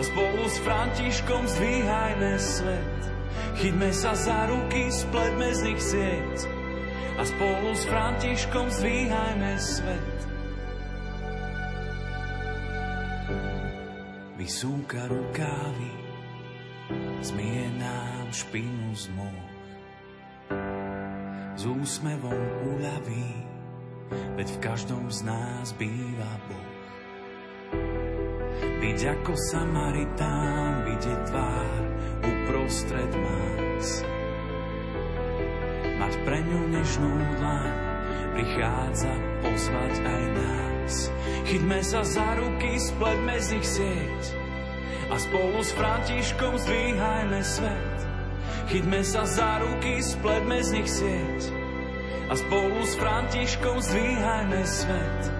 a spolu s Františkom zdvíhajme svet. Chyťme sa za ruky, spletme z nich sieť a spolu s Františkom zdvíhajme svet. Vysúka rukávy, zmije nám špinu z môh. S úsmevom uľaví, veď v každom z nás býva Boh. Byť ako Samaritán, vidieť tvár uprostred más. Mať pre ňu nežnú dlaň, prichádza pozvať aj nás. Chyťme sa za ruky, spletme z nich sieť a spolu s Františkom zdvíhajme svet. Chyťme sa za ruky, spletme z nich sieť a spolu s Františkom zdvíhajme svet.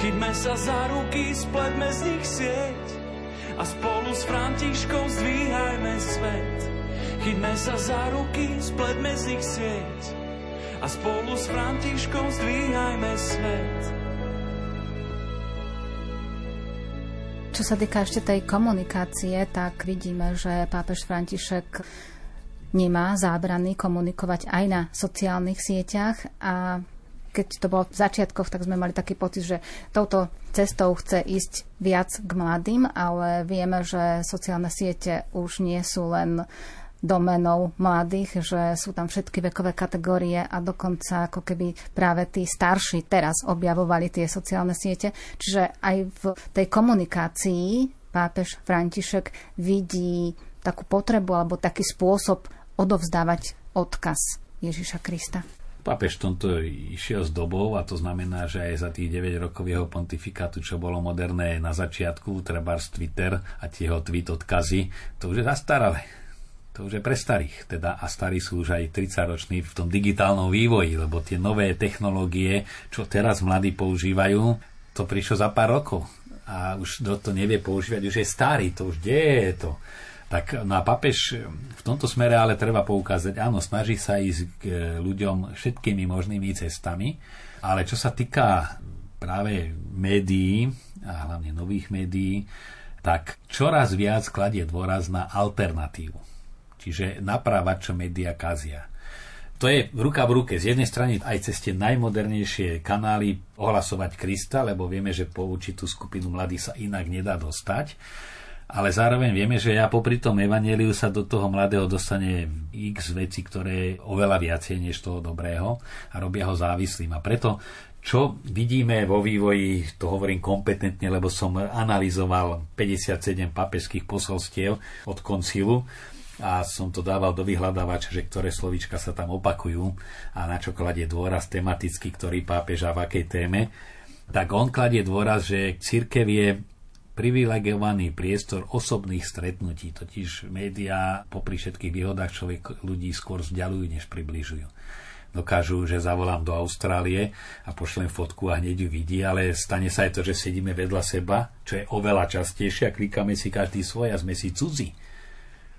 Chyťme sa za ruky, spletme z nich sieť a spolu s Františkom zdvíhajme svet. Chyťme sa za ruky, spletme z nich sieť a spolu s Františkom zdvíhajme svet. Čo sa týka ešte tej komunikácie, tak vidíme, že pápež František nemá zábrany komunikovať aj na sociálnych sieťach a keď to bolo v začiatkoch, tak sme mali taký pocit, že touto cestou chce ísť viac k mladým, ale vieme, že sociálne siete už nie sú len domenou mladých, že sú tam všetky vekové kategórie a dokonca ako keby práve tí starší teraz objavovali tie sociálne siete. Čiže aj v tej komunikácii pápež František vidí takú potrebu alebo taký spôsob odovzdávať odkaz Ježiša Krista. Papež v tomto išiel s dobou a to znamená, že aj za tých 9 rokov jeho pontifikátu, čo bolo moderné na začiatku, treba Twitter a tie jeho tweet odkazy, to už je zastaralé. To už je pre starých. Teda a starí sú už aj 30 roční v tom digitálnom vývoji, lebo tie nové technológie, čo teraz mladí používajú, to prišlo za pár rokov. A už to nevie používať, už je starý, to už kde to tak na papež v tomto smere ale treba poukázať, áno, snaží sa ísť k ľuďom všetkými možnými cestami, ale čo sa týka práve médií, a hlavne nových médií, tak čoraz viac kladie dôraz na alternatívu. Čiže naprávať, čo média kazia. To je ruka v ruke. Z jednej strany aj cez tie najmodernejšie kanály ohlasovať Krista, lebo vieme, že po určitú skupinu mladých sa inak nedá dostať. Ale zároveň vieme, že ja popri tom evaneliu sa do toho mladého dostane x veci, ktoré je oveľa viacej než toho dobrého a robia ho závislým. A preto čo vidíme vo vývoji, to hovorím kompetentne, lebo som analyzoval 57 papežských posolstiev od koncilu, a som to dával do vyhľadávača, že ktoré slovíčka sa tam opakujú a na čo kladie dôraz tematicky, ktorý pápež v akej téme, tak on kladie dôraz, že církev je privilegovaný priestor osobných stretnutí, totiž médiá popri všetkých výhodách človek ľudí skôr vzdialujú, než približujú. Dokážu, že zavolám do Austrálie a pošlem fotku a hneď ju vidí, ale stane sa aj to, že sedíme vedľa seba, čo je oveľa častejšie a klikáme si každý svoj a sme si cudzí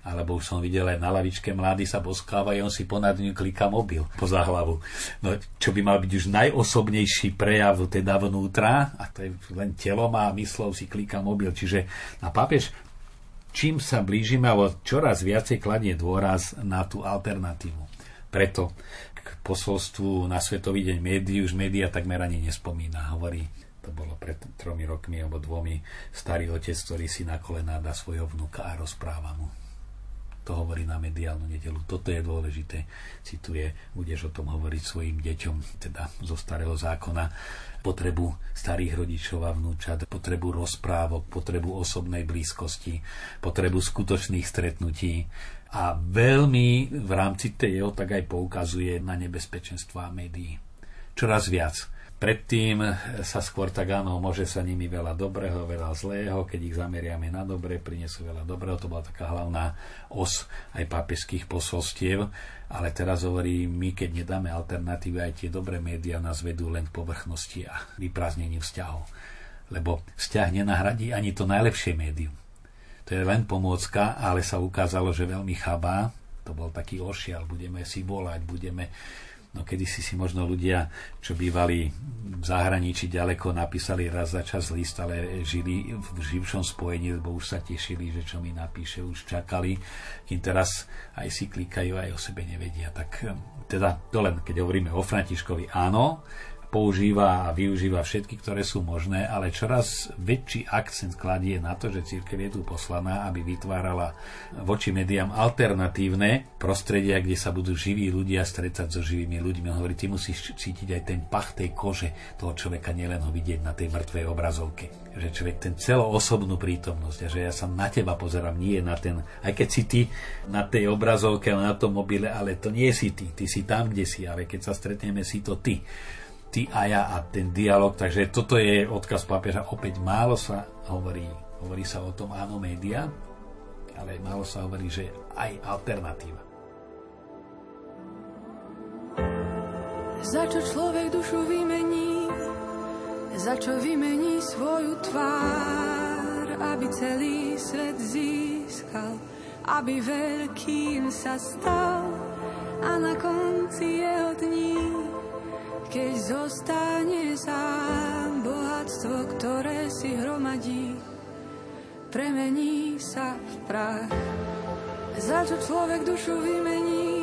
alebo už som videl aj na lavičke mladý sa boskáva a on si ponad ňu kliká mobil po hlavu. No, čo by mal byť už najosobnejší prejav teda vnútra, a to je len telom a myslou si kliká mobil. Čiže na pápež čím sa blížime, alebo čoraz viacej kladie dôraz na tú alternatívu. Preto k posolstvu na Svetový deň médií už média takmer ani nespomína. Hovorí, to bolo pred tromi rokmi alebo dvomi, starý otec, ktorý si na kolená dá svojho vnúka a rozpráva mu to hovorí na mediálnu nedelu. Toto je dôležité, cituje, budeš o tom hovoriť svojim deťom, teda zo starého zákona, potrebu starých rodičov a vnúčat, potrebu rozprávok, potrebu osobnej blízkosti, potrebu skutočných stretnutí a veľmi v rámci tej tak aj poukazuje na nebezpečenstva médií. Čoraz viac Predtým sa skôr tak áno, môže sa nimi veľa dobrého, veľa zlého, keď ich zameriame na dobre, prinesú veľa dobrého, to bola taká hlavná os aj pápežských posolstiev, ale teraz hovorí, my keď nedáme alternatívy, aj tie dobré médiá nás vedú len k povrchnosti a vyprázdneniu vzťahov. Lebo vzťah nenahradí ani to najlepšie médium. To je len pomôcka, ale sa ukázalo, že veľmi chabá. To bol taký ošial, budeme si volať, budeme No kedysi si možno ľudia, čo bývali v zahraničí ďaleko, napísali raz za čas list, ale žili v živšom spojení, lebo už sa tešili, že čo mi napíše, už čakali, kým teraz aj si klikajú, aj o sebe nevedia. Tak teda to len, keď hovoríme o Františkovi, áno, používa a využíva všetky, ktoré sú možné, ale čoraz väčší akcent kladie na to, že církev je tu poslaná, aby vytvárala voči médiám alternatívne prostredia, kde sa budú živí ľudia stretať so živými ľuďmi. On hovorí, ty musíš cítiť aj ten pach tej kože toho človeka, nielen ho vidieť na tej mŕtvej obrazovke. Že človek ten celoosobnú prítomnosť a že ja sa na teba pozerám, nie na ten, aj keď si ty na tej obrazovke, na tom mobile, ale to nie si ty, ty si tam, kde si, ale keď sa stretneme, si to ty ty a ja a ten dialog. Takže toto je odkaz pápeža. Opäť málo sa hovorí, hovorí sa o tom áno média, ale málo sa hovorí, že aj alternatíva. Za čo človek dušu vymení, za čo vymení svoju tvár, aby celý svet získal, aby veľkým sa stal a na konci jeho dní keď zostane sám bohatstvo, ktoré si hromadí, premení sa v prach. Za čo človek dušu vymení,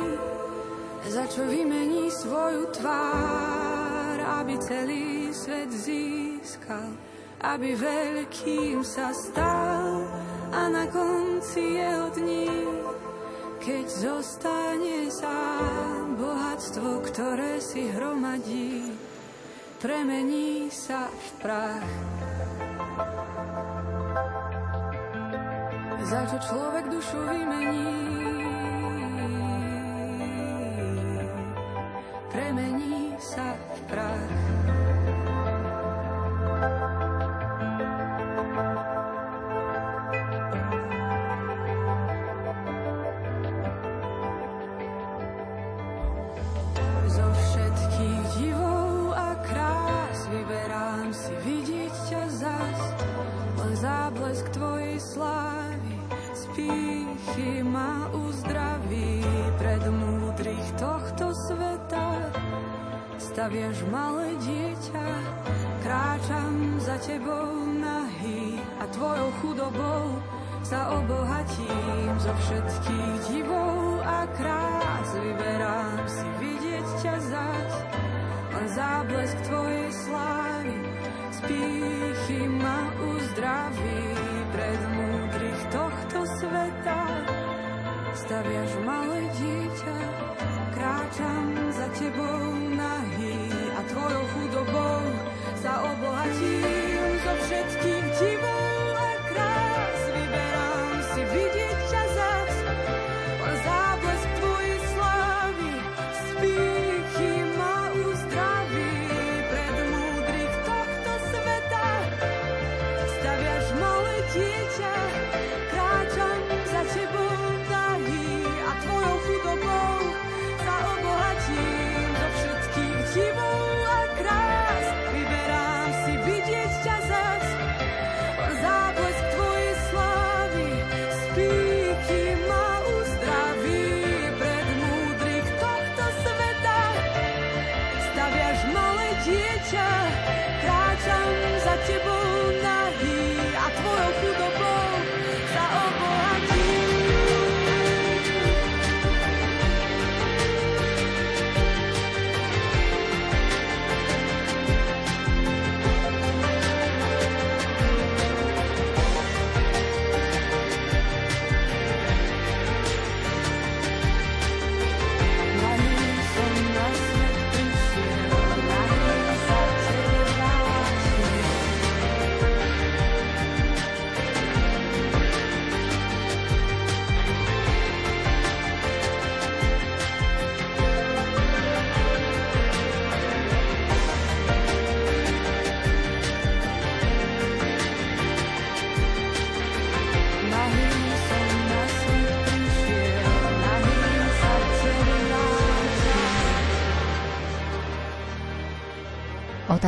za čo vymení svoju tvár, aby celý svet získal, aby veľkým sa stal a na konci jeho dní, keď zostane sám bohatstvo, ktoré si hromadí, premení sa v prach. Za čo človek dušu vymení, premení sa v prach. Stavieš malé dieťa, kráčam za tebou nahý a tvojou chudobou sa obohatím zo všetkých divov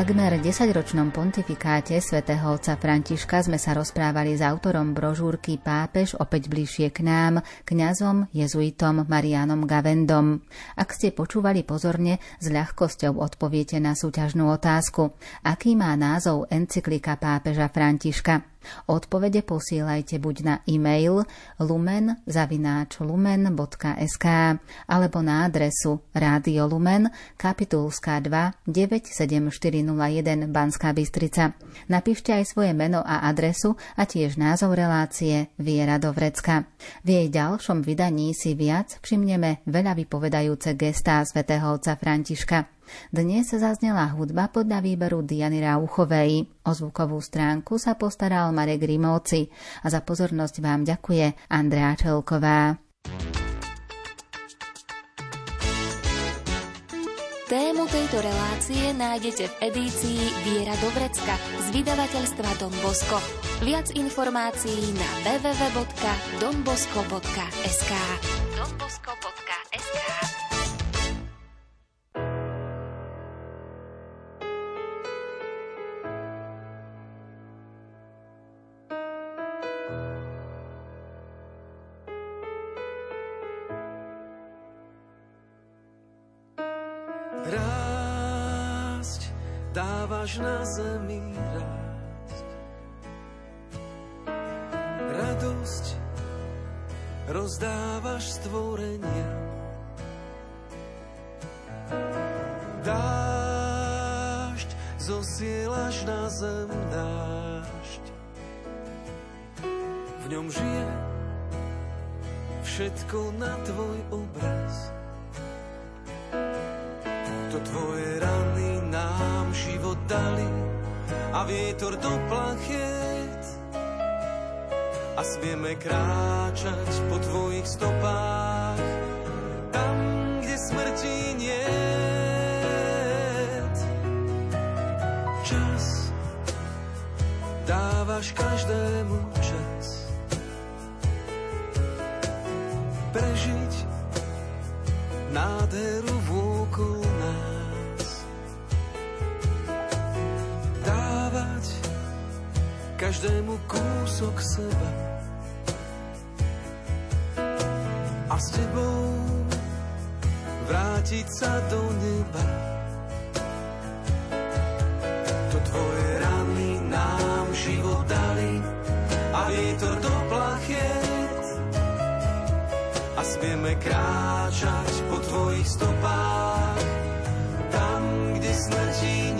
takmer 10-ročnom pontifikáte svätého otca Františka sme sa rozprávali s autorom brožúrky Pápež opäť bližšie k nám, kňazom jezuitom Marianom Gavendom. Ak ste počúvali pozorne, s ľahkosťou odpoviete na súťažnú otázku. Aký má názov encyklika pápeža Františka? Odpovede posielajte buď na e-mail lumen.lumen.sk alebo na adresu Rádio Lumen, kapitulská 2 97401 Banská Bystrica. Napíšte aj svoje meno a adresu a tiež názov relácie Viera do vrecka. V jej ďalšom vydaní si viac všimneme veľa vypovedajúce gestá svätého otca Františka. Dnes zaznela hudba podľa výberu Diany Rauchovej. O zvukovú stránku sa postaral Marek Rimóci a za pozornosť vám ďakuje Andrea Čelková. Tému tejto relácie nájdete v edícii Viera Dobrecka z vydavateľstva Don Bosco. Viac informácií na www.donbosco.sk donbosco.sk zosielaš na zem dážď. V ňom žije všetko na tvoj obraz. To tvoje rany nám život dali a vietor do plachiet. A smieme kráčať po tvojich stopách, kúsok seba a s tebou vrátiť sa do neba. To tvoje rany nám život dali a vietor do plachet a smieme kráčať po tvojich stopách tam, kde snadí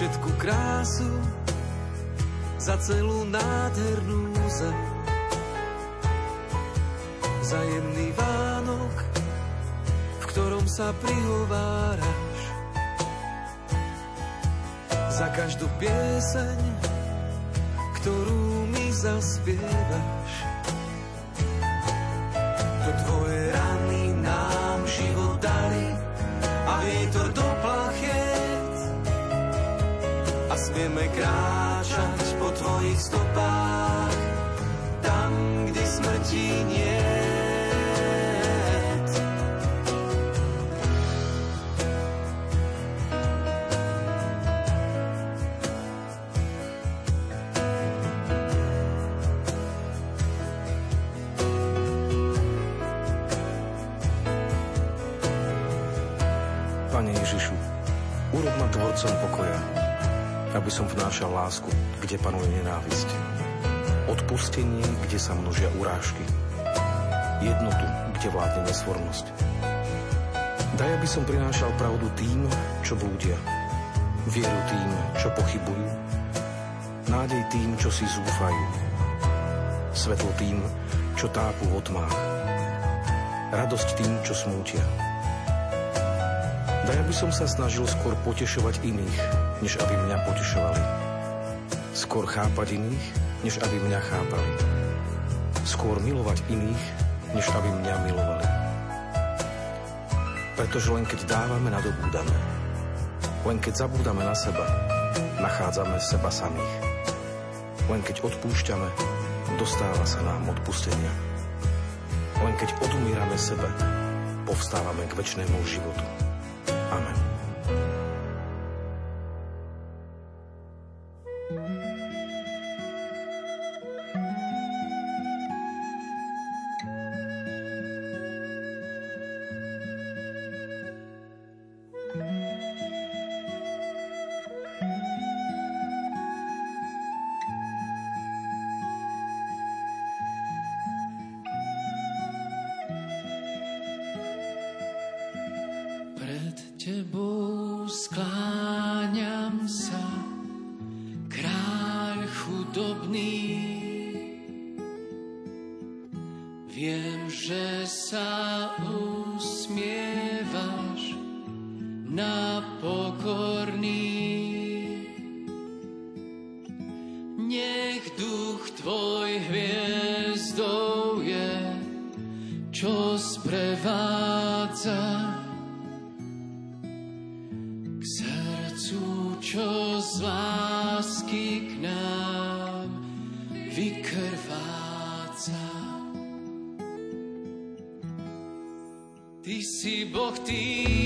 všetku krásu, za celú nádhernú zem. Za jemný Vánok, v ktorom sa prihováraš. Za každú pieseň, ktorú mi zaspievaš. To tvoje rany nám život dali a vietor smieme kráčať po tvojich stopách tam, kde smrti nie. Pane Ježišu, urob ma tvorcom pokoja, aby som vnášal lásku, kde panuje nenávisť. Odpustenie, kde sa množia urážky. Jednotu, kde vládne nesvornosť. Daj, aby som prinášal pravdu tým, čo blúdia. Vieru tým, čo pochybujú. Nádej tým, čo si zúfajú. Svetlo tým, čo tápu v otmách. Radosť tým, čo smútia. Daj, aby som sa snažil skôr potešovať iných, než aby mňa potešovali. Skôr chápať iných, než aby mňa chápali. Skôr milovať iných, než aby mňa milovali. Pretože len keď dávame, nadobúdame. Len keď zabúdame na seba, nachádzame seba samých. Len keď odpúšťame, dostáva sa nám odpustenia. Len keď odumírame sebe, povstávame k väčšnému životu. Amen. Viem, že sa usmievaš na pokorný. Si Boh